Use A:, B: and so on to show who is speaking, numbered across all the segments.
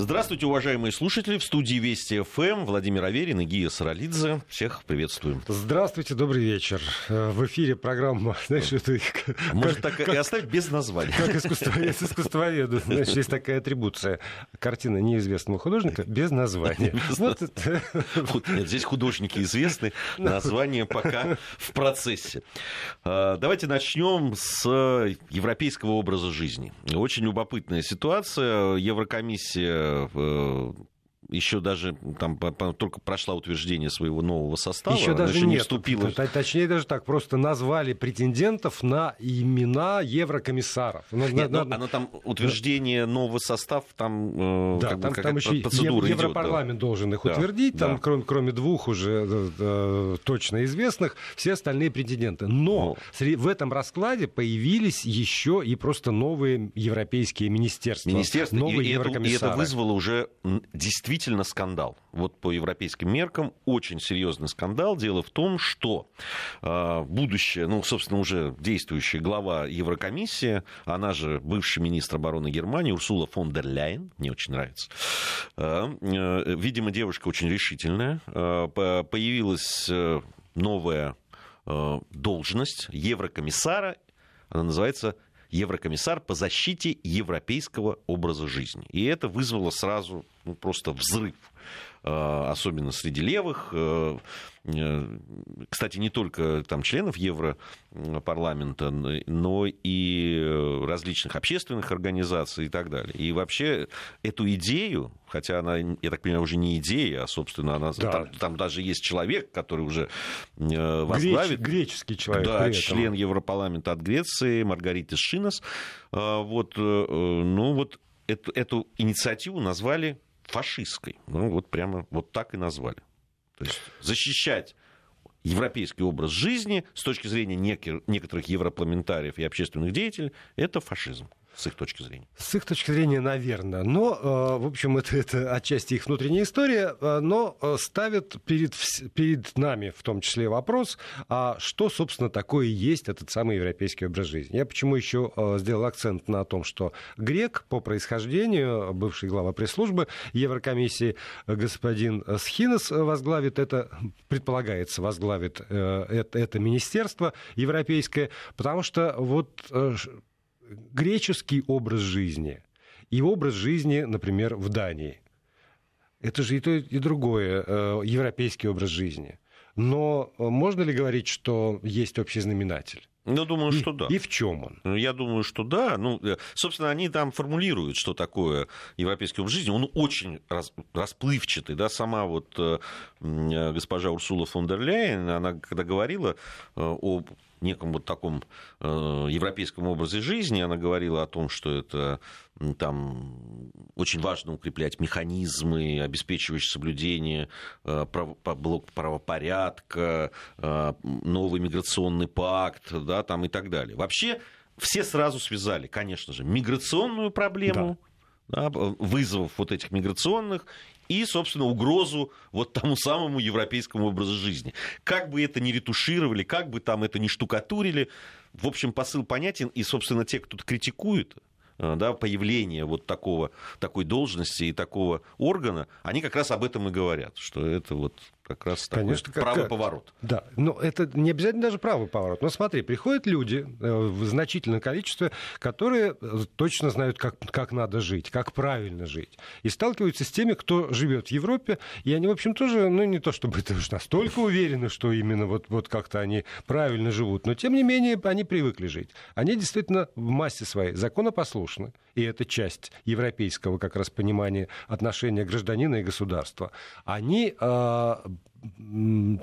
A: Здравствуйте, уважаемые слушатели. В студии Вести ФМ Владимир Аверин и Гия Саралидзе. Всех приветствуем.
B: Здравствуйте, добрый вечер. В эфире программа, знаешь, это...
A: Может, так как, и оставить без названия.
B: Как искусствовед, искусствоведу. Знаешь, есть такая атрибуция. Картина неизвестного художника без названия. Вот.
A: Нет, здесь художники известны, название пока в процессе. А, давайте начнем с европейского образа жизни. Очень любопытная ситуация. Еврокомиссия в еще даже там только прошла утверждение своего нового состава.
B: Еще даже еще не вступила. Точнее даже так, просто назвали претендентов на имена еврокомиссаров.
A: Нет, на, ну, оно там утверждение нового состава, там,
B: э, да, как там, бы, там еще процедура Европарламент идет, да. должен их утвердить, да, там да. Кроме, кроме двух уже э, э, точно известных, все остальные претенденты. Но ну. в этом раскладе появились еще и просто новые европейские министерства.
A: Министерства, новые и, это, и это вызвало уже действительно действительно скандал. Вот по европейским меркам очень серьезный скандал. Дело в том, что э, будущая, ну, собственно, уже действующая глава Еврокомиссии, она же бывший министр обороны Германии Урсула фон дер Ляйен, мне очень нравится, э, э, видимо, девушка очень решительная, э, появилась новая э, должность еврокомиссара, она называется еврокомиссар по защите европейского образа жизни. И это вызвало сразу ну, просто взрыв, особенно среди левых. Э, э, кстати, не только там, членов Европарламента, но и различных общественных организаций и так далее. И вообще эту идею, хотя она, я так понимаю, уже не идея, а, собственно, она, да. там, там даже есть человек, который уже возглавит...
B: Греч, греческий человек.
A: Да, член Европарламента от Греции, Маргарита Шинос. Вот, ну вот эту, эту инициативу назвали фашистской. Ну, вот прямо вот так и назвали. То есть защищать европейский образ жизни с точки зрения некоторых европарламентариев и общественных деятелей, это фашизм с их точки зрения?
B: С их точки зрения, наверное. Но, э, в общем, это, это отчасти их внутренняя история, э, но э, ставит перед, перед нами в том числе вопрос, а что, собственно, такое есть этот самый европейский образ жизни. Я почему еще сделал акцент на том, что грек по происхождению, бывший глава пресс-службы Еврокомиссии господин Схинес возглавит это, предполагается, возглавит это, это министерство европейское, потому что вот греческий образ жизни и образ жизни, например, в Дании. Это же и то, и другое, э, европейский образ жизни. Но э, можно ли говорить, что есть общий знаменатель?
A: Ну, думаю,
B: и,
A: что да.
B: И в чем он?
A: Ну, я думаю, что да. Ну, э, собственно, они там формулируют, что такое европейский образ жизни. Он очень рас, расплывчатый. Да? Сама вот госпожа Урсула фон дер Ляйен, она когда говорила о неком вот таком э, европейском образе жизни. Она говорила о том, что это там очень важно укреплять механизмы, обеспечивающие соблюдение э, прав, правопорядка, э, новый миграционный пакт, да, там и так далее. Вообще все сразу связали, конечно же, миграционную проблему, да. Да, вызовов вот этих миграционных и, собственно, угрозу вот тому самому европейскому образу жизни. Как бы это ни ретушировали, как бы там это ни штукатурили, в общем, посыл понятен, и, собственно, те, кто критикует, да, появление вот такого, такой должности и такого органа, они как раз об этом и говорят, что это вот как раз
B: Конечно,
A: такой как, правый поворот.
B: Да, но это не обязательно даже правый поворот. Но смотри, приходят люди э, в значительном количестве, которые э, точно знают, как, как надо жить, как правильно жить. И сталкиваются с теми, кто живет в Европе, и они, в общем, тоже, ну, не то чтобы это уж настолько уверены, что именно вот, вот как-то они правильно живут, но, тем не менее, они привыкли жить. Они действительно в массе своей законопослушны, и это часть европейского как раз понимания отношения гражданина и государства. Они э,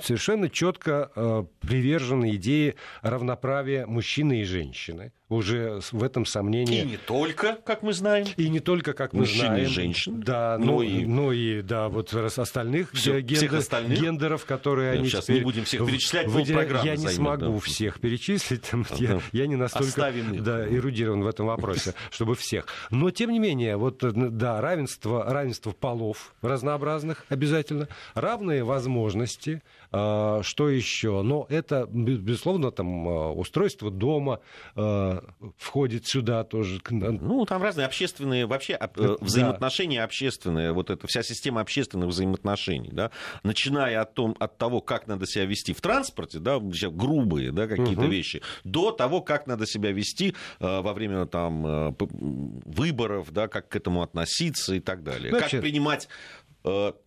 B: совершенно четко э, привержены идее равноправия мужчины и женщины. Уже в этом сомнении...
A: И не только, как мы знаем.
B: И не только, как мы
A: Мужчины
B: знаем.
A: и женщин.
B: Да, но, но, и... но и, да, вот остальных, Всё, гендер, всех остальных гендеров, которые они
A: Сейчас
B: теперь...
A: не будем всех перечислять, выделя...
B: Я не
A: займет,
B: смогу
A: да.
B: всех перечислить, там, я, я не настолько да, эрудирован в этом вопросе, чтобы всех. Но, тем не менее, вот, да, равенство, равенство полов разнообразных обязательно, равные возможности возможности. А, что еще? Но это, безусловно, там а, устройство дома а, входит сюда тоже.
A: Ну, там разные общественные, вообще взаимоотношения общественные, вот эта вся система общественных взаимоотношений, да, начиная от, том, от того, как надо себя вести в транспорте, да, грубые, да, какие-то угу. вещи, до того, как надо себя вести во время там выборов, да, как к этому относиться и так далее. Ну, как принимать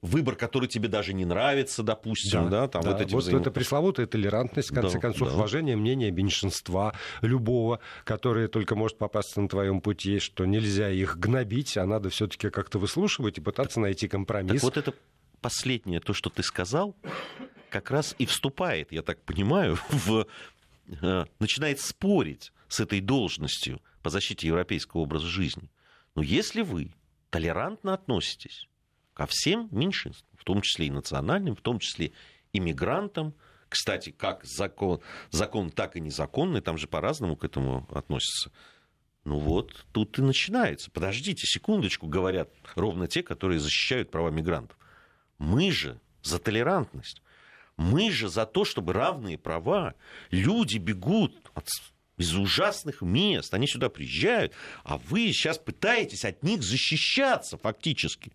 A: выбор, который тебе даже не нравится, допустим, да, да
B: там да. вот эти вот это пресловутая толерантность, в конце да, концов, да. уважение мнения меньшинства любого, которое только может попасться на твоем пути, что нельзя их гнобить, а надо все-таки как-то выслушивать и пытаться найти компромисс.
A: Так вот это последнее, то, что ты сказал, как раз и вступает, я так понимаю, в э, начинает спорить с этой должностью по защите европейского образа жизни. Но если вы толерантно относитесь ко всем меньшинствам, в том числе и национальным, в том числе иммигрантам. Кстати, как закон, закон, так и незаконный, там же по-разному к этому относятся. Ну вот, тут и начинается. Подождите секундочку, говорят ровно те, которые защищают права мигрантов. Мы же за толерантность. Мы же за то, чтобы равные права. Люди бегут от, из ужасных мест. Они сюда приезжают, а вы сейчас пытаетесь от них защищаться фактически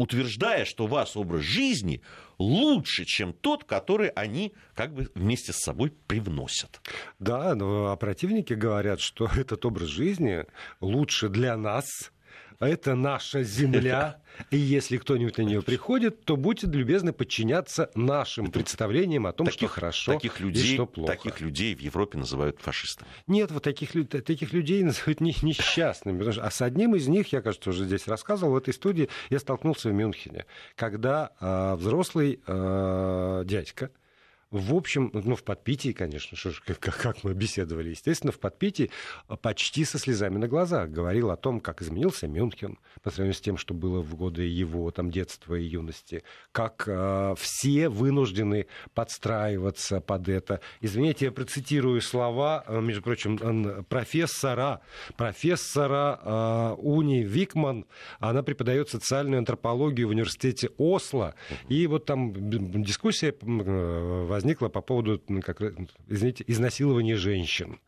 A: утверждая, что ваш образ жизни лучше, чем тот, который они как бы вместе с собой привносят.
B: Да, но противники говорят, что этот образ жизни лучше для нас, это наша земля, и если кто-нибудь на нее приходит, то будьте любезны подчиняться нашим представлениям о том, таких, что хорошо
A: таких людей,
B: и что плохо.
A: Таких людей в Европе называют фашистами.
B: Нет, вот таких, таких людей называют несчастными. а с одним из них, я, кажется, уже здесь рассказывал, в этой студии я столкнулся в Мюнхене, когда э, взрослый э, дядька, в общем, ну, в подпитии, конечно, что, как, как мы беседовали, естественно, в подпитии а, почти со слезами на глазах говорил о том, как изменился Мюнхен по сравнению с тем, что было в годы его там, детства и юности, как э, все вынуждены подстраиваться под это. Извините, я процитирую слова, а, между прочим, профессора, профессора э, Уни Викман, она преподает социальную антропологию в университете Осло, и вот там дискуссия возникла по поводу, ну, как, извините, изнасилования женщин.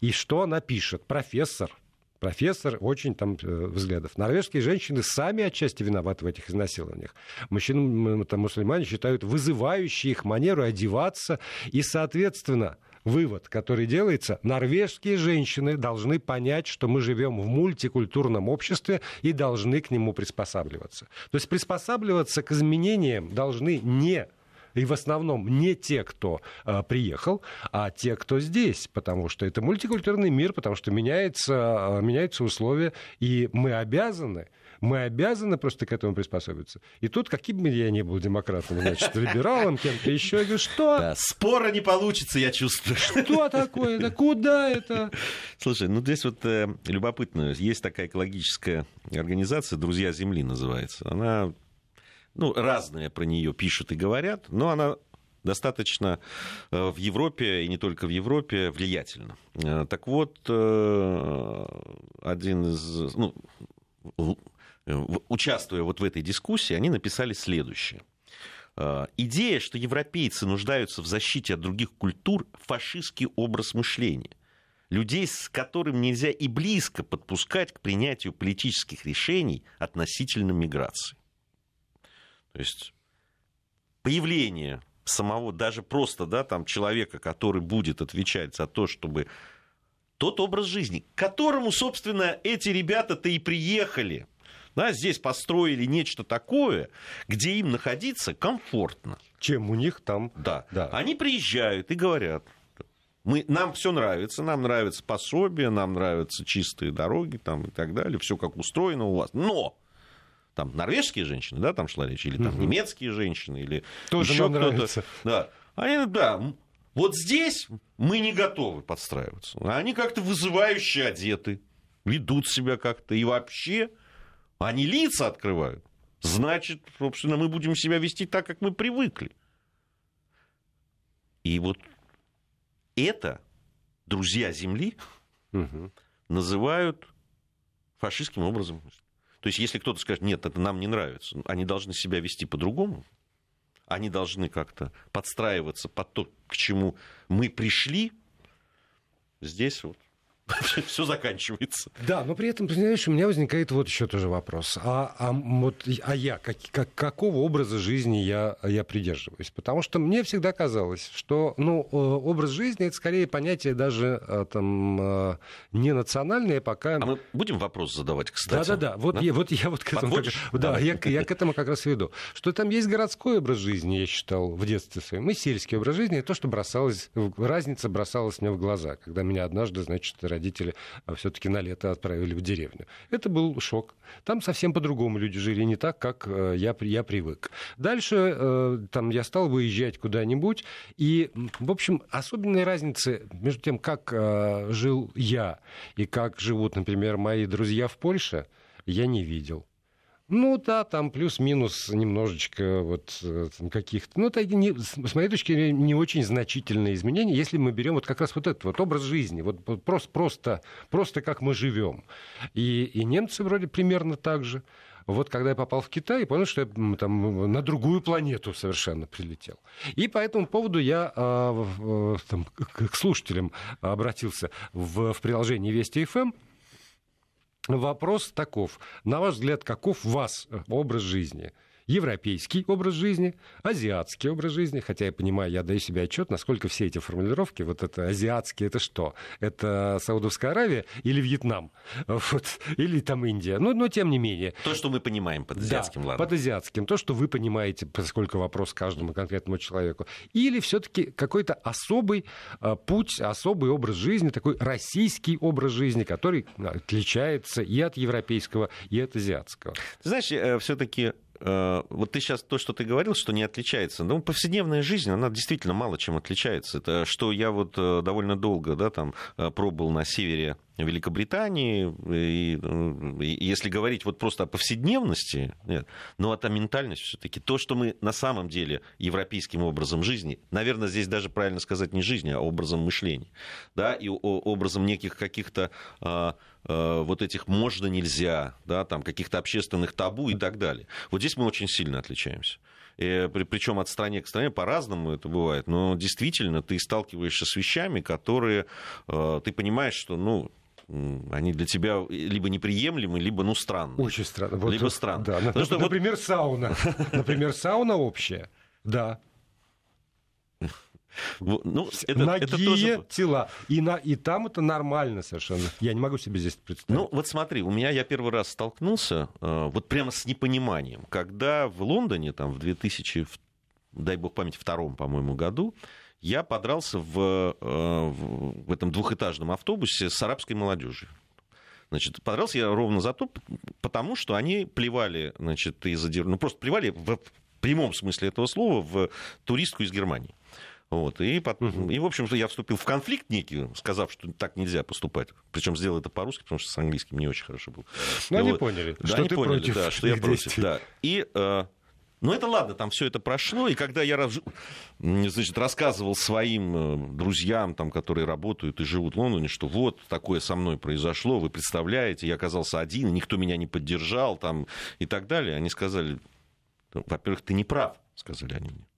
B: И что она пишет? Профессор, профессор очень там э, взглядов. Норвежские женщины сами отчасти виноваты в этих изнасилованиях. Мужчины, там, мусульмане считают вызывающие их манеру одеваться и, соответственно, вывод, который делается, норвежские женщины должны понять, что мы живем в мультикультурном обществе и должны к нему приспосабливаться. То есть приспосабливаться к изменениям должны не и в основном не те, кто э, приехал, а те, кто здесь, потому что это мультикультурный мир, потому что меняется, э, меняются условия, и мы обязаны мы обязаны просто к этому приспособиться. И тут, каким бы я ни был демократом, значит, либералом, кем-то еще, я говорю, что? Да,
A: спора не получится, я чувствую.
B: Что такое? Да куда это?
A: Слушай, ну здесь вот э, любопытно. Есть такая экологическая организация «Друзья Земли» называется. Она ну, разные про нее пишут и говорят, но она достаточно э, в Европе, и не только в Европе, влиятельна. Э, так вот, э, один из... Ну, участвуя вот в этой дискуссии, они написали следующее. Идея, что европейцы нуждаются в защите от других культур, фашистский образ мышления. Людей, с которым нельзя и близко подпускать к принятию политических решений относительно миграции. То есть появление самого, даже просто да, там, человека, который будет отвечать за то, чтобы тот образ жизни, к которому, собственно, эти ребята-то и приехали. Да, здесь построили нечто такое, где им находиться комфортно.
B: Чем у них там.
A: Да. да. Они приезжают и говорят, мы, нам все нравится, нам нравится пособие, нам нравятся чистые дороги там, и так далее, все как устроено у вас. Но там норвежские женщины, да, там шла речь, или там угу. немецкие женщины, или
B: Тоже еще кто-то.
A: Да. Они, да, вот здесь мы не готовы подстраиваться. Они как-то вызывающе одеты, ведут себя как-то, и вообще они лица открывают. Значит, собственно, мы будем себя вести так, как мы привыкли. И вот это друзья Земли угу. называют фашистским образом. То есть, если кто-то скажет, нет, это нам не нравится, они должны себя вести по-другому. они должны как-то подстраиваться под то, к чему мы пришли, здесь вот все заканчивается.
B: Да, но при этом, понимаешь, у меня возникает вот еще тоже вопрос. А, а, вот, а я, как, как, какого образа жизни я, я придерживаюсь? Потому что мне всегда казалось, что ну, э, образ жизни это скорее понятие даже э, там, э, не национальное, пока...
A: А мы будем вопрос задавать, кстати?
B: Да-да-да, вот, да? Я, вот я вот к этому... Как, да, я, я к этому как раз веду. Что там есть городской образ жизни, я считал, в детстве своем, и сельский образ жизни, и то, что бросалось, разница бросалась мне в глаза, когда меня однажды, значит, родители а, все-таки на лето отправили в деревню. Это был шок. Там совсем по-другому люди жили, не так, как э, я, я привык. Дальше э, там, я стал выезжать куда-нибудь, и, в общем, особенной разницы между тем, как э, жил я и как живут, например, мои друзья в Польше, я не видел. Ну да, там плюс-минус немножечко вот э, каких-то... Ну, это, не, с моей точки зрения, не очень значительные изменения, если мы берем вот как раз вот этот вот образ жизни, вот просто, просто, просто как мы живем. И, и немцы вроде примерно так же. Вот когда я попал в Китай, понял, что я там на другую планету совершенно прилетел. И по этому поводу я э, там, к слушателям обратился в, в приложении Вести ФМ. Вопрос таков. На ваш взгляд, каков у вас э, образ жизни? Европейский образ жизни, азиатский образ жизни, хотя я понимаю, я даю себе отчет, насколько все эти формулировки, вот это азиатский, это что? Это Саудовская Аравия или Вьетнам? Вот, или там Индия? Но, но тем не менее.
A: То, что мы понимаем под азиатским,
B: да,
A: ладно.
B: под азиатским, то, что вы понимаете, поскольку вопрос каждому конкретному человеку. Или все-таки какой-то особый а, путь, особый образ жизни, такой российский образ жизни, который отличается и от европейского, и от азиатского.
A: Знаешь, э, все-таки Э, вот ты сейчас то, что ты говорил, что не отличается. Ну, повседневная жизнь, она действительно мало чем отличается. Это что я вот э, довольно долго, да, там э, пробовал на севере Великобритании, и, и если говорить вот просто о повседневности, нет, но это ментальность все-таки, то, что мы на самом деле европейским образом жизни, наверное, здесь даже правильно сказать не жизни, а образом мышления, да, и образом неких каких-то а, а, вот этих можно, нельзя, да, там каких-то общественных табу и так далее. Вот здесь мы очень сильно отличаемся. Причем от страны к стране по-разному это бывает. Но действительно ты сталкиваешься с вещами, которые а, ты понимаешь, что ну, они для тебя либо неприемлемы, либо ну странные.
B: Очень странно.
A: Вот, либо странно.
B: Да, Потому что, например, вот... сауна. Например, сауна общая. Да. Ну, это, Ноги, это тоже... тела. И, на, и там это нормально совершенно. Я не могу себе здесь представить.
A: Ну, вот смотри, у меня я первый раз столкнулся э, вот прямо с непониманием, когда в Лондоне, там, в 2000, дай бог память, втором, по-моему, году, я подрался в, э, в этом двухэтажном автобусе с арабской молодежью. Значит, подрался я ровно за то, потому что они плевали, значит, из ну, просто плевали в прямом смысле этого слова в туристку из Германии. Вот, и, и, в общем-то, я вступил в конфликт некий, сказав, что так нельзя поступать. Причем сделал это по-русски, потому что с английским не очень хорошо был.
B: Ну, вот. они поняли,
A: да, что они ты поняли, против да, что я против. Да. И э, ну, это ладно, там все это прошло, и когда я значит, рассказывал своим э, друзьям, там, которые работают и живут в Лондоне, что вот такое со мной произошло, вы представляете, я оказался один, никто меня не поддержал, там, и так далее, они сказали, во-первых, ты не прав, сказали они мне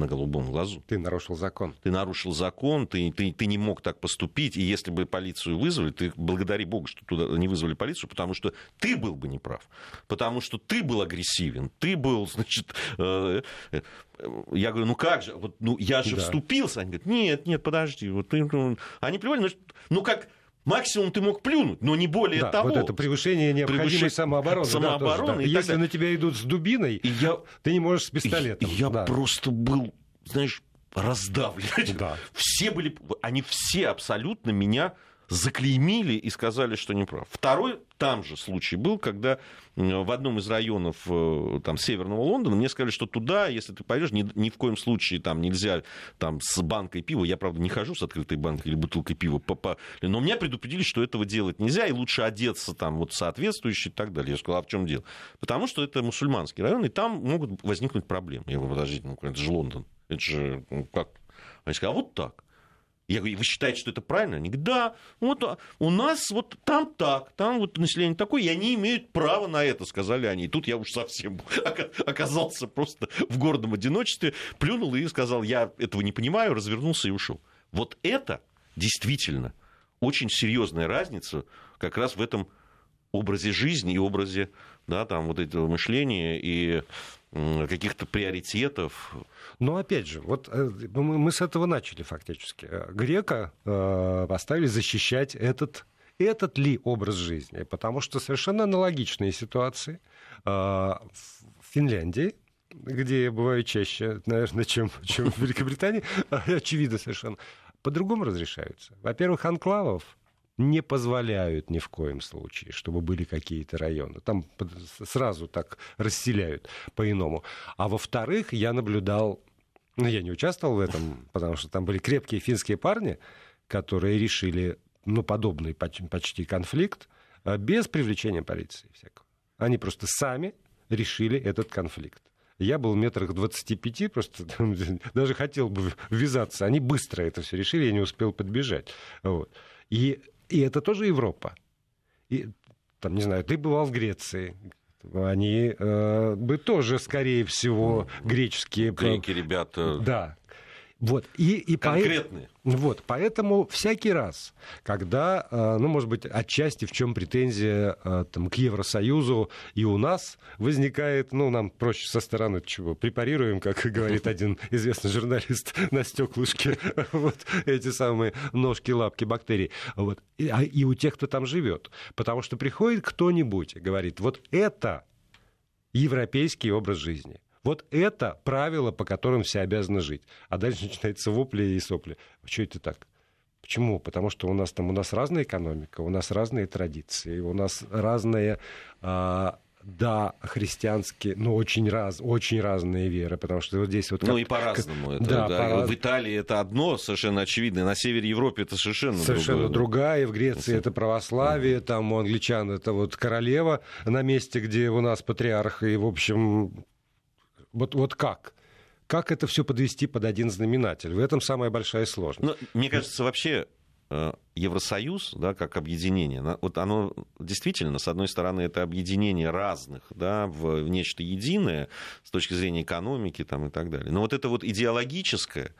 A: на голубом глазу.
B: Ты нарушил закон.
A: Ты нарушил закон, ты, ты, ты не мог так поступить, и если бы полицию вызвали, ты благодари Богу, что туда не вызвали полицию, потому что ты был бы неправ, потому что ты был агрессивен, ты был, значит, э, э, я говорю, ну как же, вот, ну я же да. вступился, они говорят, нет, нет, подожди, вот ты, ну, они плевали, ну, ну как, Максимум ты мог плюнуть, но не более
B: да,
A: того.
B: Вот это превышение необходимой
A: превышение
B: самообороны.
A: самообороны
B: да, тоже, да. Если на тебя идут с дубиной, и я, ты не можешь с пистолетом.
A: И, я да. просто был, знаешь, раздавлен. Да. Все были, они все абсолютно меня заклеймили и сказали, что не прав. Второй там же случай был, когда в одном из районов э, там, северного Лондона мне сказали, что туда, если ты пойдешь, ни, ни в коем случае там нельзя там, с банкой пива, я, правда, не хожу с открытой банкой или бутылкой пива, по, по... но меня предупредили, что этого делать нельзя, и лучше одеться там вот соответствующе и так далее. Я сказал, а в чем дело? Потому что это мусульманский район, и там могут возникнуть проблемы. Я говорю, подождите, ну, это же Лондон, это же ну, как? Они сказали, а вот так. Я говорю, вы считаете, что это правильно? Они говорят, да, вот а, у нас вот там так, там вот население такое, и они имеют право на это, сказали они. И тут я уж совсем оказался просто в гордом одиночестве, плюнул и сказал, я этого не понимаю, развернулся и ушел. Вот это действительно очень серьезная разница как раз в этом образе жизни и образе да, там, вот этого мышления и каких-то приоритетов.
B: Но опять же, вот э, мы с этого начали фактически. Грека э, поставили защищать этот этот ли образ жизни? Потому что совершенно аналогичные ситуации э, в Финляндии, где я бываю чаще, наверное, чем, чем в Великобритании, очевидно совершенно, по-другому разрешаются. Во-первых, анклавов не позволяют ни в коем случае, чтобы были какие-то районы. Там сразу так расселяют по-иному. А во-вторых, я наблюдал, ну, я не участвовал в этом, потому что там были крепкие финские парни, которые решили, ну, подобный почти конфликт а, без привлечения полиции всякого. Они просто сами решили этот конфликт. Я был в метрах 25, просто даже хотел бы ввязаться. Они быстро это все решили, я не успел подбежать. Вот. И и это тоже Европа. И, там, не знаю, ты бывал в Греции. Они э, бы тоже, скорее всего, греческие...
A: Греки, ребята.
B: Да, вот, и, и
A: Конкретные.
B: По... Вот, поэтому всякий раз, когда, э, ну, может быть, отчасти в чем претензия э, там, к Евросоюзу и у нас возникает, ну, нам проще со стороны чего, препарируем, как говорит один известный журналист на стеклышке, вот эти самые ножки, лапки бактерий. Вот. И, а, и у тех, кто там живет. Потому что приходит кто-нибудь и говорит, вот это европейский образ жизни. Вот это правило, по которым все обязаны жить. А дальше начинается вопли и сопли. Что это так? Почему? Потому что у нас там у нас разная экономика, у нас разные традиции, у нас разные а, да, христианские, но очень, раз, очень разные веры, потому что вот здесь вот...
A: Ну, как, ну и по-разному. Как, это, да, да. По... В Италии это одно совершенно очевидно, на севере Европы это совершенно
B: Совершенно другое. другая, в Греции это православие, там у англичан это вот королева на месте, где у нас патриарх, и, в общем, вот, вот как? Как это все подвести под один знаменатель? В этом самая большая сложность.
A: Ну, мне кажется, вообще э, Евросоюз, да, как объединение, вот оно действительно, с одной стороны, это объединение разных, да, в, в нечто единое с точки зрения экономики там, и так далее. Но вот это вот идеологическое,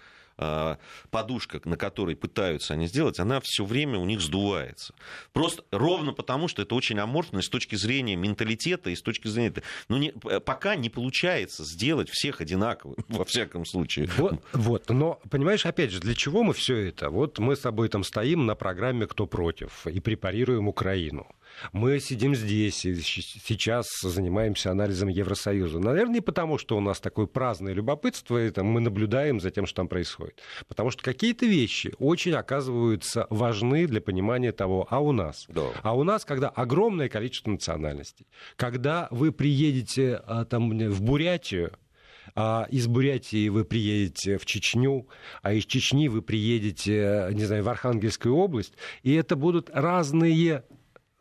A: подушка, на которой пытаются они сделать, она все время у них сдувается. Просто ровно потому, что это очень аморфно с точки зрения менталитета и с точки зрения... Ну, не, пока не получается сделать всех одинаковыми, во всяком случае.
B: Вот, вот, но, понимаешь, опять же, для чего мы все это? Вот мы с тобой там стоим на программе «Кто против» и препарируем Украину. Мы сидим здесь и сейчас занимаемся анализом Евросоюза. Наверное, не потому, что у нас такое праздное любопытство, и там, мы наблюдаем за тем, что там происходит. Потому что какие-то вещи очень оказываются важны для понимания того, а у нас? Да. А у нас, когда огромное количество национальностей, когда вы приедете а, там, в Бурятию, а из Бурятии вы приедете в Чечню, а из Чечни вы приедете, не знаю, в Архангельскую область, и это будут разные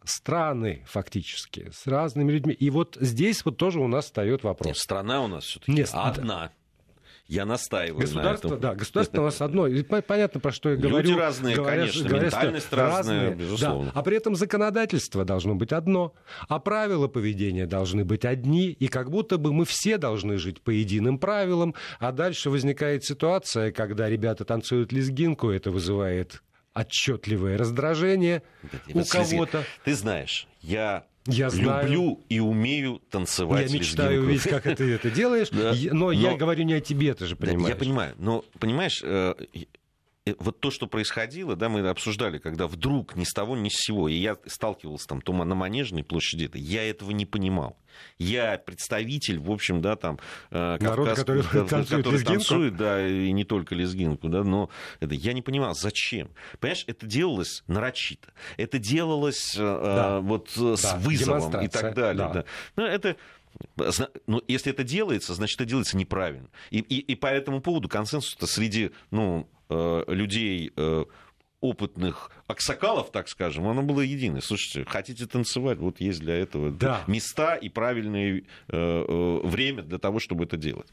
B: страны фактически, с разными людьми. И вот здесь вот тоже у нас встает вопрос. Нет,
A: страна у нас все-таки одна. Я настаиваю
B: государство,
A: на этом.
B: Да, государство у нас одно. И понятно, про что я говорю.
A: Люди разные, говорят, конечно, говорят, ментальность разная, разные, безусловно.
B: Да. А при этом законодательство должно быть одно, а правила поведения должны быть одни, и как будто бы мы все должны жить по единым правилам, а дальше возникает ситуация, когда ребята танцуют лезгинку, это вызывает отчетливое раздражение у кого-то.
A: Ты знаешь, я я знаю. люблю и умею танцевать.
B: Я мечтаю увидеть, как ты это делаешь, но, я говорю не о тебе, ты же понимаешь.
A: Я понимаю, но понимаешь, Э, вот то, что происходило, да, мы обсуждали, когда вдруг ни с того, ни с сего, и я сталкивался там то на Манежной площади, я этого не понимал. Я представитель, в общем, да, там,
B: э, Народ, Кавказ, который, да, танцует,
A: который танцует, да, и не только лезгинку, да, но это, я не понимал, зачем. Понимаешь, это делалось нарочито, это делалось э, да. вот с да, вызовом и так далее. Да. Да. Ну, это ну, если это делается, значит, это делается неправильно. И, и, и по этому поводу консенсус среди ну, Э, людей э, опытных аксакалов, так скажем, оно было единое. Слушайте, хотите танцевать, вот есть для этого
B: да.
A: места и правильное э, э, время для того, чтобы это делать.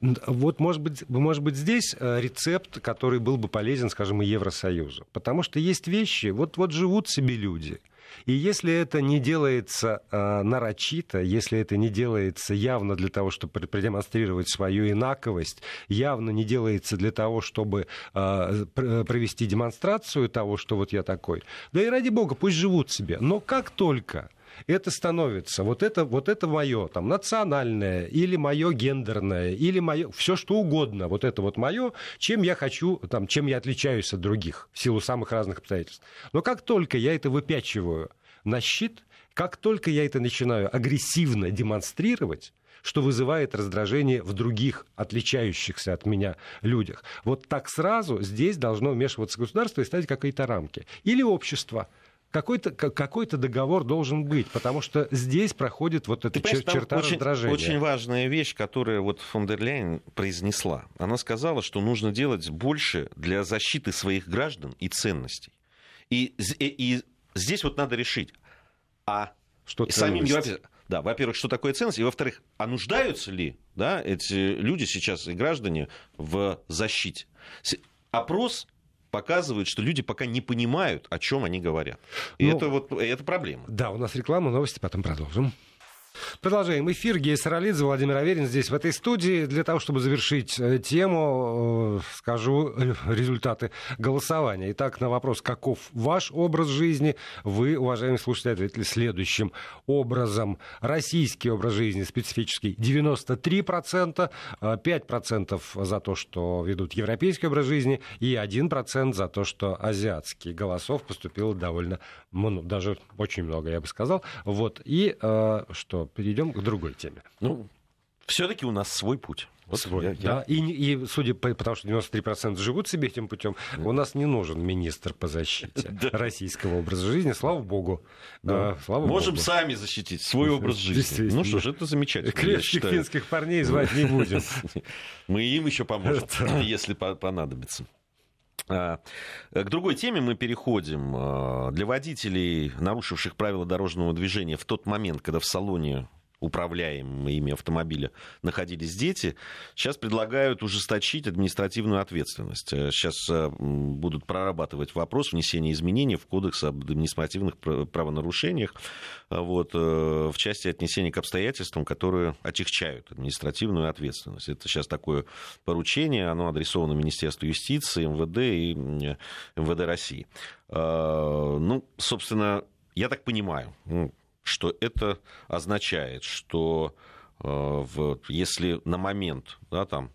B: Вот, может быть, может быть, здесь э, рецепт, который был бы полезен, скажем, и Евросоюзу. Потому что есть вещи, вот, вот живут себе люди. И если это не делается э, нарочито, если это не делается явно для того, чтобы продемонстрировать свою инаковость, явно не делается для того, чтобы э, провести демонстрацию того, что вот я такой, да и ради бога, пусть живут себе. Но как только это становится, вот это, вот это мое, там, национальное, или мое гендерное, или мое, все что угодно, вот это вот мое, чем я хочу, там, чем я отличаюсь от других в силу самых разных обстоятельств. Но как только я это выпячиваю на щит, как только я это начинаю агрессивно демонстрировать, что вызывает раздражение в других, отличающихся от меня людях. Вот так сразу здесь должно вмешиваться государство и ставить какие-то рамки. Или общество какой-то какой договор должен быть, потому что здесь проходит вот эта чер- черта
A: очень,
B: раздражения.
A: Очень важная вещь, которую вот фон дер Ляйен произнесла. Она сказала, что нужно делать больше для защиты своих граждан и ценностей. И, и, и здесь вот надо решить, а что самим. Да, во-первых, что такое ценность, и во-вторых, а нуждаются ли да, эти люди сейчас и граждане в защите? Опрос показывают, что люди пока не понимают, о чем они говорят. И ну, это вот это проблема.
B: Да, у нас реклама, новости, потом продолжим. Продолжаем эфир. Гея Саралидзе, Владимир Аверин здесь, в этой студии. Для того, чтобы завершить э, тему, э, скажу результаты голосования. Итак, на вопрос, каков ваш образ жизни, вы, уважаемые слушатели, ответили следующим образом. Российский образ жизни специфический 93%, 5% э, за то, что ведут европейский образ жизни, и 1% за то, что азиатский. Голосов поступило довольно много, даже очень много, я бы сказал. Вот. И что перейдем к другой теме.
A: Ну, все-таки у нас свой путь.
B: Вот свой, я, да. Я... И, и судя по потому, что 93% живут себе этим путем, у нас не нужен министр по защите российского образа жизни, слава богу.
A: Да. Слава Можем богу. сами защитить свой образ жизни. Ну что ж, это замечательно.
B: Крепких финских парней звать не будем.
A: Мы им еще поможем, если понадобится. А, к другой теме мы переходим. А, для водителей, нарушивших правила дорожного движения в тот момент, когда в салоне управляемые ими автомобиля находились дети, сейчас предлагают ужесточить административную ответственность. Сейчас э, будут прорабатывать вопрос внесения изменений в Кодекс об административных правонарушениях вот, э, в части отнесения к обстоятельствам, которые отягчают административную ответственность. Это сейчас такое поручение, оно адресовано Министерству юстиции, МВД и МВД России. Э, ну, собственно, я так понимаю, ну, что это означает, что э, в, если на момент да, там,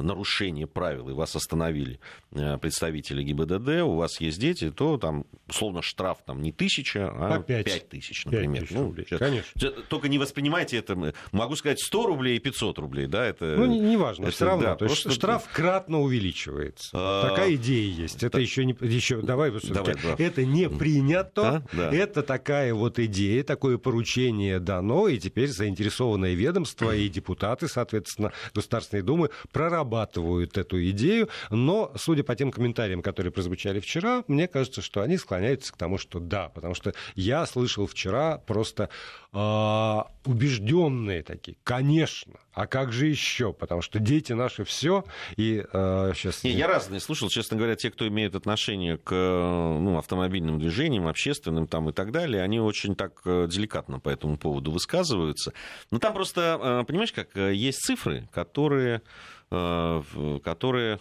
A: нарушение правил, и вас остановили э, представители ГИБДД, у вас есть дети, то там, условно, штраф там не тысяча, а пять тысяч, например. 5 тысяч
B: ну, сейчас, Конечно.
A: Только не воспринимайте это, могу сказать, 100 рублей и 500 рублей, да, это...
B: Ну, неважно, не все равно, да, то есть просто... штраф кратно увеличивается. А... Такая идея есть. Это так... еще не... Еще... Давай, давай да. это не принято, да? Да. это такая вот идея, такое поручение дано, и теперь заинтересованное ведомство и депутаты, соответственно, Государственной Думы проработают прорабатывают эту идею, но, судя по тем комментариям, которые прозвучали вчера, мне кажется, что они склоняются к тому, что да, потому что я слышал вчера просто э, убежденные такие, конечно, а как же еще, потому что дети наши все, и э, сейчас...
A: Не, я разные слушал, честно говоря, те, кто имеет отношение к ну, автомобильным движениям, общественным там и так далее, они очень так э, деликатно по этому поводу высказываются. Но там просто, э, понимаешь, как э, есть цифры, которые которые,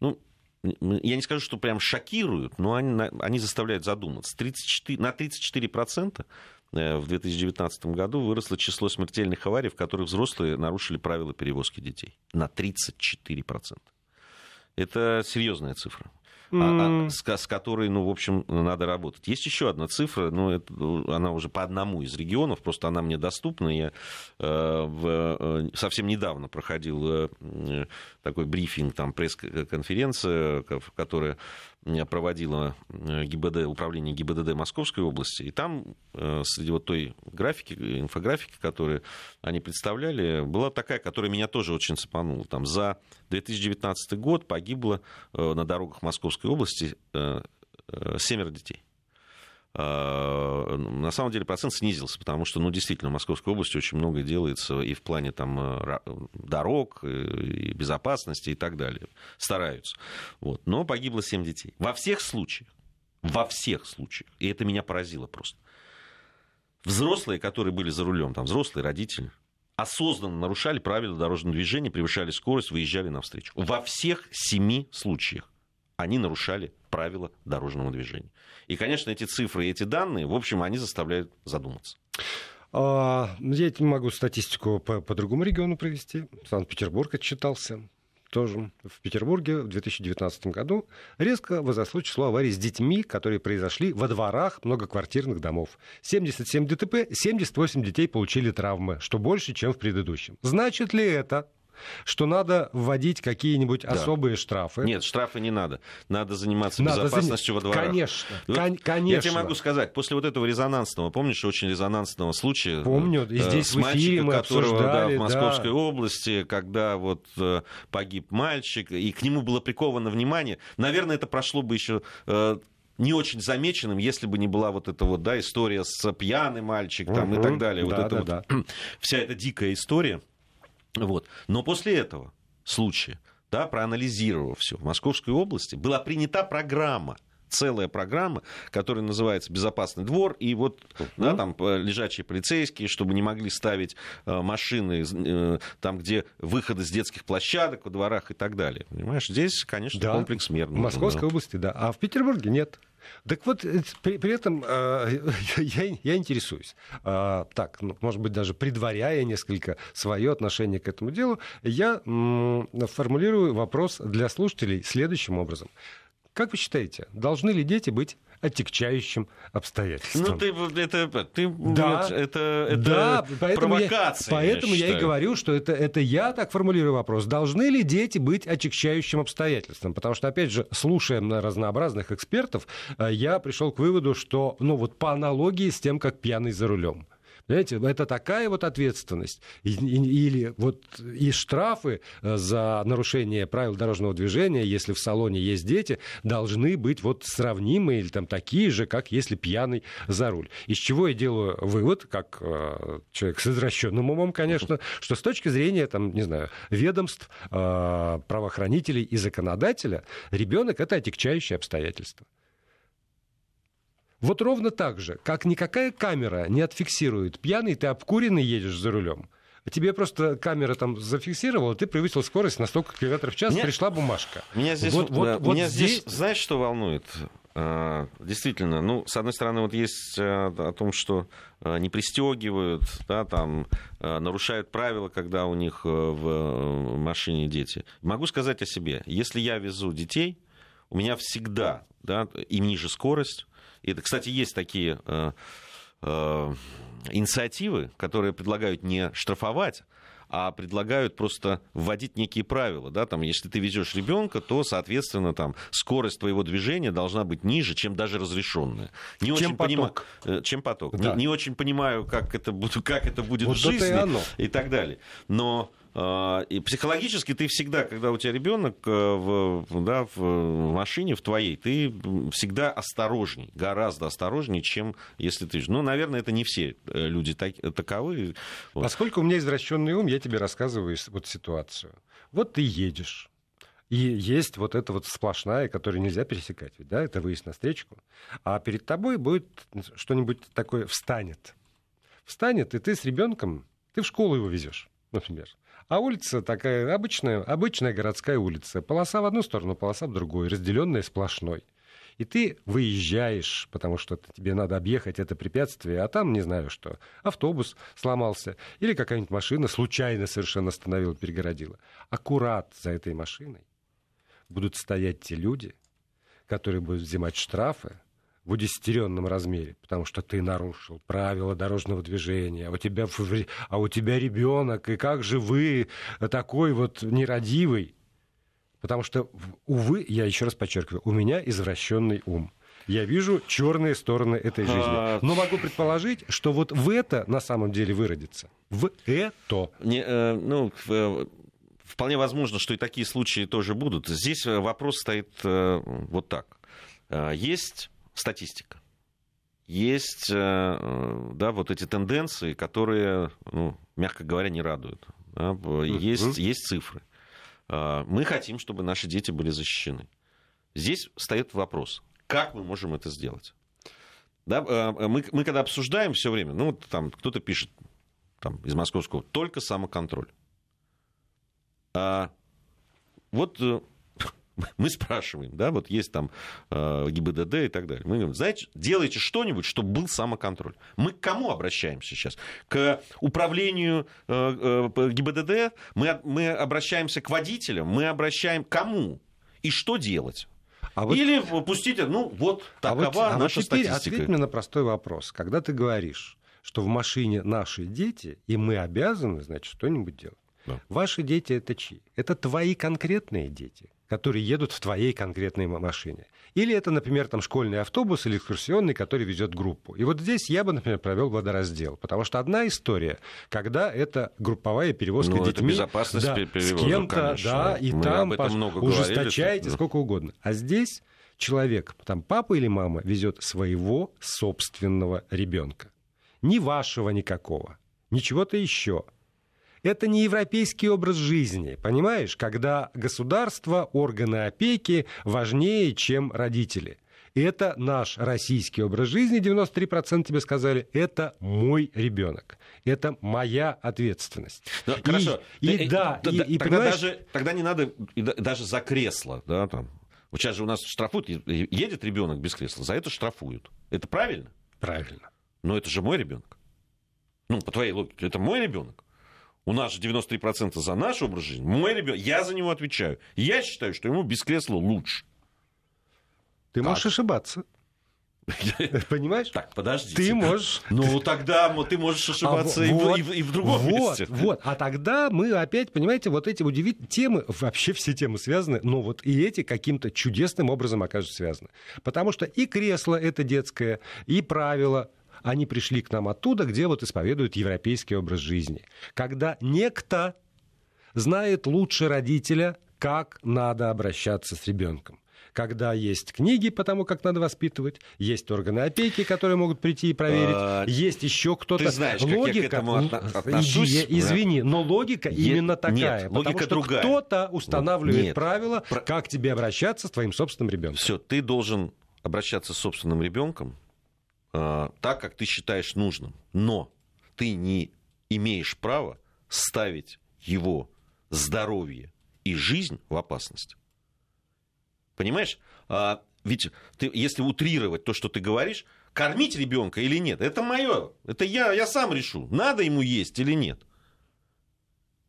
A: ну, я не скажу, что прям шокируют, но они, они заставляют задуматься. 34, на 34% э, в 2019 году выросло число смертельных аварий, в которых взрослые нарушили правила перевозки детей. На 34%. Это серьезная цифра mm. с, с которой, ну, в общем, надо работать. Есть еще одна цифра, но это, она уже по одному из регионов, просто она мне доступна. Я э, в, э, совсем недавно проходил э, такой брифинг, там, пресс-конференция, которая проводила ГИБД, управление ГИБДД Московской области, и там среди вот той графики, инфографики, которые они представляли, была такая, которая меня тоже очень цепанула. Там за 2019 год погибло на дорогах Московской области семеро детей. А, на самом деле процент снизился, потому что, ну, действительно, в Московской области очень много делается и в плане там э, дорог, и безопасности и так далее. Стараются. Вот. Но погибло 7 детей. Во всех случаях, во всех случаях, и это меня поразило просто, взрослые, которые были за рулем, там, взрослые родители, осознанно нарушали правила дорожного движения, превышали скорость, выезжали навстречу. Во всех семи случаях они нарушали правила дорожного движения. И, конечно, эти цифры и эти данные, в общем, они заставляют задуматься.
B: А, я могу статистику по, по другому региону провести. Санкт-Петербург отчитался тоже в Петербурге в 2019 году резко возросло число аварий с детьми, которые произошли во дворах многоквартирных домов. 77 ДТП, 78 детей получили травмы, что больше, чем в предыдущем. Значит ли это, что надо вводить какие-нибудь да. особые штрафы.
A: Нет, штрафы не надо. Надо заниматься надо безопасностью за... во дворах.
B: Конечно,
A: вот кон- конечно. Я тебе могу сказать, после вот этого резонансного, помнишь, очень резонансного случая...
B: Помню, и э, здесь с в эфире мы которого, да,
A: в Московской да. области, когда вот э, погиб мальчик, и к нему было приковано внимание. Наверное, это прошло бы еще э, не очень замеченным, если бы не была вот эта вот, да, история с пьяным мальчиком там, и так далее. Да, вот да, это да. вот, вся эта дикая история. Вот. Но после этого случая, да, проанализировав все, в Московской области была принята программа целая программа, которая называется «Безопасный двор», и вот uh-huh. да, там лежачие полицейские, чтобы не могли ставить э, машины э, там, где выходы с детских площадок, во дворах и так далее. Понимаешь, здесь, конечно, да. комплекс мер.
B: В Московской да. области, да, а в Петербурге нет. Так вот, э, при, при этом э, я, я интересуюсь. Э, так, ну, может быть, даже предваряя несколько свое отношение к этому делу, я м, формулирую вопрос для слушателей следующим образом. Как вы считаете, должны ли дети быть отягчающим обстоятельствам.
A: Ну, ты, это, ты, да, это, это да, поэтому провокация.
B: Я, поэтому я, я и говорю, что это, это я так формулирую вопрос. Должны ли дети быть отягчающим обстоятельством? Потому что, опять же, слушая на разнообразных экспертов, э, я пришел к выводу, что, ну, вот по аналогии с тем, как пьяный за рулем. Понимаете, это такая вот ответственность. Или вот и штрафы э, за нарушение правил дорожного движения, если в салоне есть дети, должны быть вот сравнимы или там такие же, как если пьяный за руль. Из чего я делаю вывод, как э, человек с извращенным умом, конечно, что с точки зрения, там, не знаю, ведомств, э, правоохранителей и законодателя, ребенок это отягчающее обстоятельство. Вот ровно так же, как никакая камера не отфиксирует, пьяный ты обкуренный едешь за рулем. Тебе просто камера там зафиксировала, ты превысил скорость на столько километров в час, меня, пришла бумажка.
A: Меня здесь, вот, вот, да, вот меня здесь... здесь, знаешь, что волнует? А, действительно, ну, с одной стороны, вот есть а, о том, что а, не пристегивают, да, там, нарушают правила, когда у них в машине дети. Могу сказать о себе. Если я везу детей, у меня всегда, да, им ниже скорость, и, кстати, есть такие э, э, инициативы, которые предлагают не штрафовать, а предлагают просто вводить некие правила. Да? Там, если ты везешь ребенка, то, соответственно, там, скорость твоего движения должна быть ниже, чем даже разрешенная.
B: Не чем очень поток.
A: Поним... Э, чем поток. Да. Не, не очень понимаю, как это, как это будет вот в жизни и, и так далее. Но и психологически ты всегда, когда у тебя ребенок э, в, да, в машине, в твоей, ты всегда осторожней, гораздо осторожнее, чем если ты... Ну, наверное, это не все э, люди так, таковы.
B: Поскольку у меня извращенный ум, я тебе рассказываю вот ситуацию. Вот ты едешь, и есть вот эта вот сплошная, которую нельзя пересекать, ведь, да, это выезд на встречку. А перед тобой будет что-нибудь такое встанет. Встанет, и ты с ребенком, ты в школу его везешь, например. А улица такая обычная, обычная городская улица. Полоса в одну сторону, полоса в другую, разделенная сплошной. И ты выезжаешь, потому что тебе надо объехать это препятствие, а там, не знаю что, автобус сломался, или какая-нибудь машина случайно совершенно остановила, перегородила. Аккурат за этой машиной будут стоять те люди, которые будут взимать штрафы, в удесятеренном размере, потому что ты нарушил правила дорожного движения, а у тебя, а у тебя ребенок, и как же вы такой вот нерадивый? Потому что, увы, я еще раз подчеркиваю, у меня извращенный ум. Я вижу черные стороны этой жизни. Но могу предположить, что вот в это на самом деле выродится. В это.
A: Не, э, ну, э, вполне возможно, что и такие случаи тоже будут. Здесь э, вопрос стоит э, вот так. Э, есть статистика. Есть э, да, вот эти тенденции, которые, ну, мягко говоря, не радуют. Да? Есть, есть цифры. А, мы хотим, чтобы наши дети были защищены. Здесь стоит вопрос, как мы можем это сделать? Да, а, мы, мы когда обсуждаем все время, ну, вот там кто-то пишет там, из московского, только самоконтроль. А вот э, мы спрашиваем, да, вот есть там э, ГИБДД и так далее. Мы говорим, знаете, делайте что-нибудь, чтобы был самоконтроль. Мы к кому обращаемся сейчас? К управлению э, э, ГИБДД? Мы, мы обращаемся к водителям? Мы обращаем к кому? И что делать? А вот... Или пустите, ну вот такова а вот, а наша вот теперь статистика.
B: Ответь мне на простой вопрос. Когда ты говоришь, что в машине наши дети, и мы обязаны, значит, что-нибудь делать. Да. Ваши дети это чьи? Это твои конкретные дети которые едут в твоей конкретной машине. Или это, например, там школьный автобус или экскурсионный, который везет группу. И вот здесь я бы, например, провел водораздел. Потому что одна история, когда это групповая перевозка ну, детьми.
A: Это безопасность да,
B: с кем-то, да, и Мы там об этом много ужесточаете говорили. сколько угодно. А здесь человек, там папа или мама везет своего собственного ребенка. Ни вашего никакого, ничего-то еще. Это не европейский образ жизни, понимаешь, когда государство, органы опеки важнее, чем родители. Это наш российский образ жизни, 93% тебе сказали, это мой ребенок, это моя ответственность.
A: Да, и, хорошо. И, и, да, и, и, тогда, понимаешь... даже, тогда не надо даже за кресло, да, там. Вот сейчас же у нас штрафуют, едет ребенок без кресла, за это штрафуют. Это правильно?
B: Правильно.
A: Но это же мой ребенок. Ну, по твоей логике, это мой ребенок. У нас же 93% за наш образ жизни. Мой ребенок, я за него отвечаю. Я считаю, что ему без кресла лучше.
B: Ты так. можешь ошибаться. Понимаешь?
A: Так, подожди.
B: Ты можешь.
A: Ну, тогда ты можешь ошибаться а, и, вот, в, и, в, другом
B: вот,
A: месте.
B: Вот, а тогда мы опять, понимаете, вот эти удивительные темы, вообще все темы связаны, но вот и эти каким-то чудесным образом окажутся связаны. Потому что и кресло это детское, и правила они пришли к нам оттуда, где вот исповедуют европейский образ жизни. Когда некто знает лучше родителя, как надо обращаться с ребенком когда есть книги по тому, как надо воспитывать, есть органы опеки, которые могут прийти и проверить, а, есть еще кто-то.
A: Ты знаешь, логика, как я к этому отношусь.
B: Извини, но логика е- именно такая.
A: Нет, логика
B: потому
A: другая.
B: кто-то устанавливает нет. правила, Про... как тебе обращаться с твоим собственным ребенком.
A: Все, ты должен обращаться с собственным ребенком Э, так, как ты считаешь нужным. Но ты не имеешь права ставить его здоровье и жизнь в опасность. Понимаешь? А, ведь ты, если утрировать то, что ты говоришь, кормить ребенка или нет, это мое. Это я, я сам решу, надо ему есть или нет.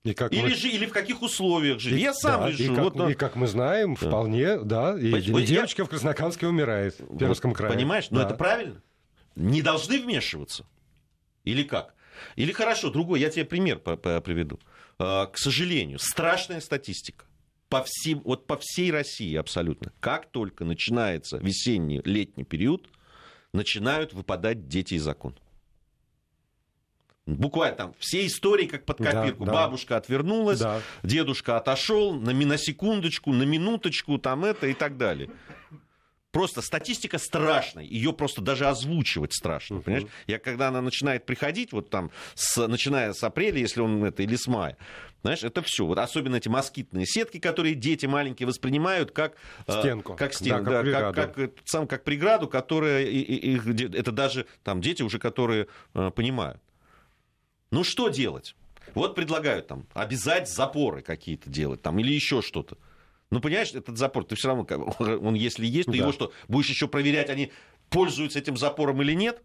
A: И как или, мы... же, или в каких условиях жить. И, я сам да, решу.
B: И как, вот, и как мы знаем, да. вполне, да. И, и девочка я... в Краснокамске умирает в Пермском крае.
A: Понимаешь? Но да. это правильно не должны вмешиваться? Или как? Или хорошо, другой, я тебе пример приведу. А, к сожалению, страшная статистика. По всем, вот по всей России абсолютно. Как только начинается весенний, летний период, начинают выпадать дети из закона. Буквально там все истории как под копирку. Да, да. Бабушка отвернулась, да. дедушка отошел на, на секундочку, на минуточку, там это и так далее. Просто статистика страшная, ее просто даже озвучивать страшно, uh-huh. понимаешь? Я когда она начинает приходить, вот там, с, начиная с апреля, если он это, или с мая, знаешь, это все. Вот особенно эти москитные сетки, которые дети маленькие воспринимают как
B: э, стенку,
A: э, как стенку, да, как, да, как, как, сам как преграду, которая и, и, и, это даже там дети уже, которые э, понимают. Ну что делать? Вот предлагают там обязать запоры какие-то делать там или еще что-то. Ну, понимаешь, этот запор, ты все равно, он если есть, то да. его что, будешь еще проверять, они пользуются этим запором или нет?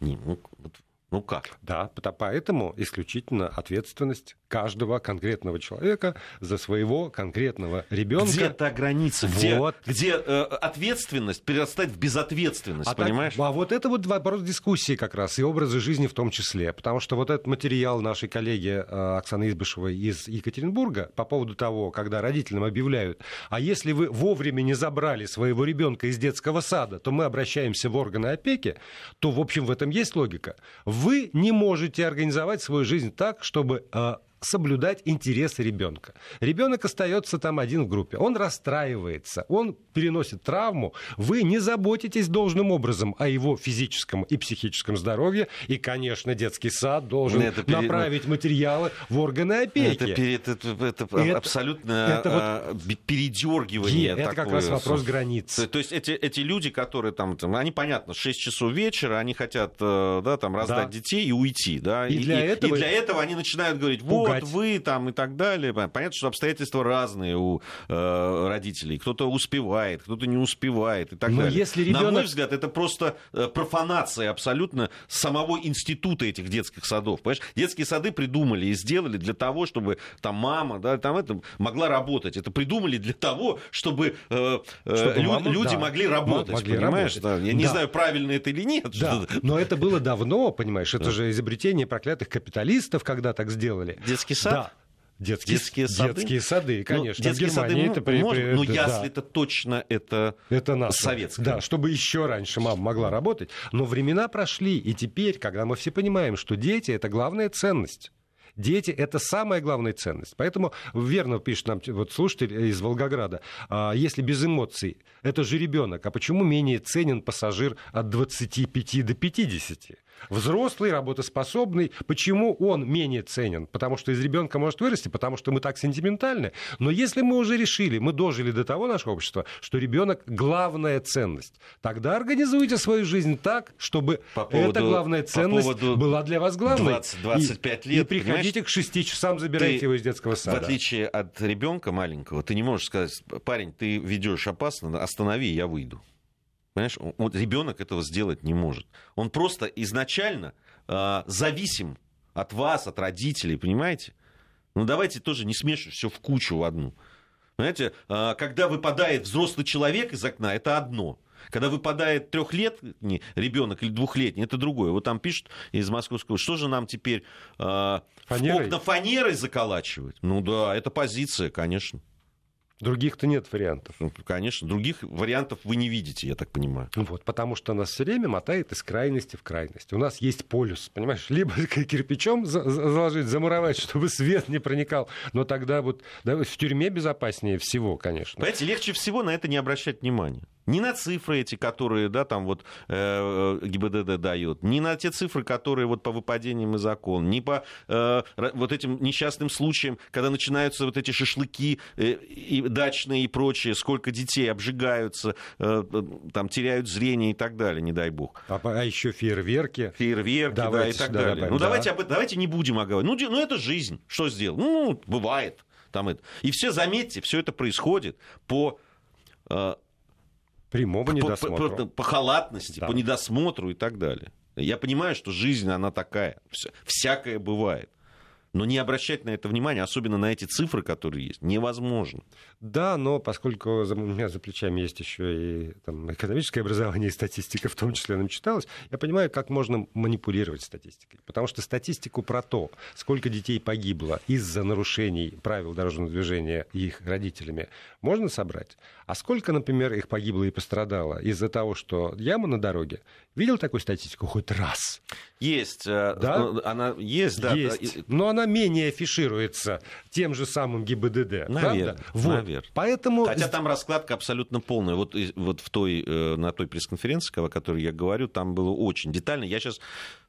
A: Не, ну, вот, Ну как?
B: Да, поэтому исключительно ответственность каждого конкретного человека за своего конкретного ребенка.
A: Где та граница? Вот. Где, где э, ответственность перерастает в безответственность, а понимаешь?
B: Так, а вот это вот вопрос дискуссии как раз, и образа жизни в том числе. Потому что вот этот материал нашей коллеги э, Оксаны Избышевой из Екатеринбурга по поводу того, когда родителям объявляют, а если вы вовремя не забрали своего ребенка из детского сада, то мы обращаемся в органы опеки, то, в общем, в этом есть логика вы не можете организовать свою жизнь так, чтобы э, соблюдать интересы ребенка. Ребенок остается там один в группе, он расстраивается, он переносит травму, вы не заботитесь должным образом о его физическом и психическом здоровье, и, конечно, детский сад должен это пере... направить материалы в органы опеки.
A: Это, это, это, это абсолютно это вот... А, передергивание.
B: Это такое. как раз вопрос границ.
A: То, то есть эти, эти люди, которые там, там, они, понятно, 6 часов вечера, они хотят э, да, там, раздать да. детей и уйти. Да?
B: И, и, для
A: и,
B: этого...
A: и для этого они начинают говорить, вот, вот вы там и так далее. Понятно, что обстоятельства разные у э, родителей. Кто-то успевает, кто-то не успевает и так Но далее.
B: Если ребенок...
A: На мой взгляд, это просто э, профанация абсолютно самого института этих детских садов. Понимаешь? Детские сады придумали и сделали для того, чтобы там мама, да, там это могла работать. Это придумали для того, чтобы, э, э чтобы лю- мама, люди да, могли работать. Могли понимаешь? Да. Я не да. знаю, правильно это или нет.
B: Да. Но это было давно, понимаешь? Это же изобретение проклятых капиталистов, когда так сделали.
A: Детский сад? Да.
B: Детские, детские сады? Детские сады, ну, конечно.
A: Ну, детские сады это при, можно, при, но это, ясли это точно это, это наше. советское.
B: Да, чтобы еще раньше мама могла работать. Но времена прошли, и теперь, когда мы все понимаем, что дети — это главная ценность, Дети — это самая главная ценность. Поэтому верно пишет нам вот слушатель из Волгограда, а, если без эмоций, это же ребенок, а почему менее ценен пассажир от 25 до 50? Взрослый, работоспособный. Почему он менее ценен? Потому что из ребенка может вырасти, потому что мы так сентиментальны. Но если мы уже решили, мы дожили до того нашего общества, что ребенок главная ценность, тогда организуйте свою жизнь так, чтобы по поводу, эта главная ценность была для вас главной.
A: 20, 25 лет.
B: И приходите к 6 часам, забирайте ты, его из детского сада.
A: В отличие от ребенка маленького, ты не можешь сказать, парень, ты ведешь опасно, останови, я выйду. Понимаешь, вот ребенок этого сделать не может. Он просто изначально э, зависим от вас, от родителей, понимаете? Ну давайте тоже не смешивать все в кучу в одну. Понимаете, э, когда выпадает взрослый человек из окна, это одно. Когда выпадает трехлетний ребенок или двухлетний, это другое. Вот там пишут из московского, что же нам теперь э, фанерой? окна фанерой заколачивать? Ну да, это позиция, конечно.
B: Других-то нет вариантов.
A: Ну, конечно, других вариантов вы не видите, я так понимаю.
B: Вот, потому что нас все время мотает из крайности в крайность. У нас есть полюс, понимаешь, либо кирпичом заложить, замуровать, чтобы свет не проникал, но тогда вот да, в тюрьме безопаснее всего, конечно.
A: Понимаете, легче всего на это не обращать внимания. Не на цифры эти, которые, да, там вот э, ГИБДД дает, не на те цифры, которые вот по выпадениям из окон, не по э, вот этим несчастным случаям, когда начинаются вот эти шашлыки э, и дачные и прочее, сколько детей обжигаются, э, там теряют зрение и так далее, не дай бог.
B: А, а еще фейерверки.
A: Фейерверки, давайте да, и так далее. Добавим, ну, да. давайте, об, давайте не будем оговаривать. Ну, ну, это жизнь. Что сделал? Ну, бывает. Там это. И все, заметьте, все это происходит по
B: Прямого недосмотра.
A: По, по, по халатности, да. по недосмотру и так далее. Я понимаю, что жизнь, она такая. Всякое бывает. Но не обращать на это внимание, особенно на эти цифры, которые есть, невозможно.
B: Да, но поскольку у меня за плечами есть еще и там, экономическое образование, и статистика в том числе нам читалась, я понимаю, как можно манипулировать статистикой. Потому что статистику про то, сколько детей погибло из-за нарушений правил дорожного движения их родителями, можно собрать. А сколько, например, их погибло и пострадало из-за того, что яма на дороге? Видел такую статистику хоть раз?
A: Есть. Э, да? Ну, она есть, да.
B: Есть. Но она менее афишируется тем же самым ГИБДД.
A: Наверное. Вот.
B: Наверное. Поэтому...
A: Хотя там раскладка абсолютно полная. Вот, вот в той, э, на той пресс-конференции, о которой я говорю, там было очень детально. Я сейчас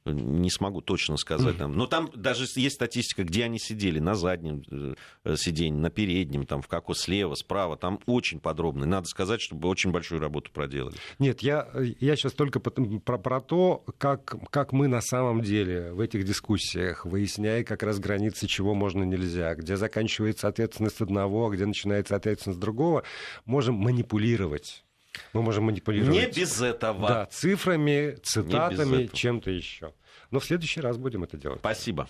A: не смогу точно сказать. Там. Но там даже есть статистика, где они сидели, на заднем э, сиденье, на переднем, там, в какой слева, справа. Там очень подробно. Надо сказать, чтобы очень большую работу проделали.
B: Нет, я, я сейчас только про, про то, как, как мы на самом деле в этих дискуссиях, выясняя как раз границы, чего можно нельзя, где заканчивается ответственность одного, а где начинается ответственность другого, можем манипулировать Мы можем манипулировать.
A: Не без этого.
B: Да, цифрами, цитатами, чем-то еще. Но в следующий раз будем это делать.
A: Спасибо.